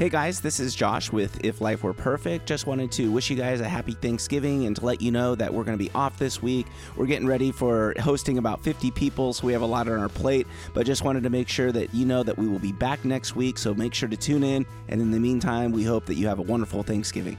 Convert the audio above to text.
Hey guys, this is Josh with If Life Were Perfect. Just wanted to wish you guys a happy Thanksgiving and to let you know that we're going to be off this week. We're getting ready for hosting about 50 people, so we have a lot on our plate, but just wanted to make sure that you know that we will be back next week, so make sure to tune in. And in the meantime, we hope that you have a wonderful Thanksgiving.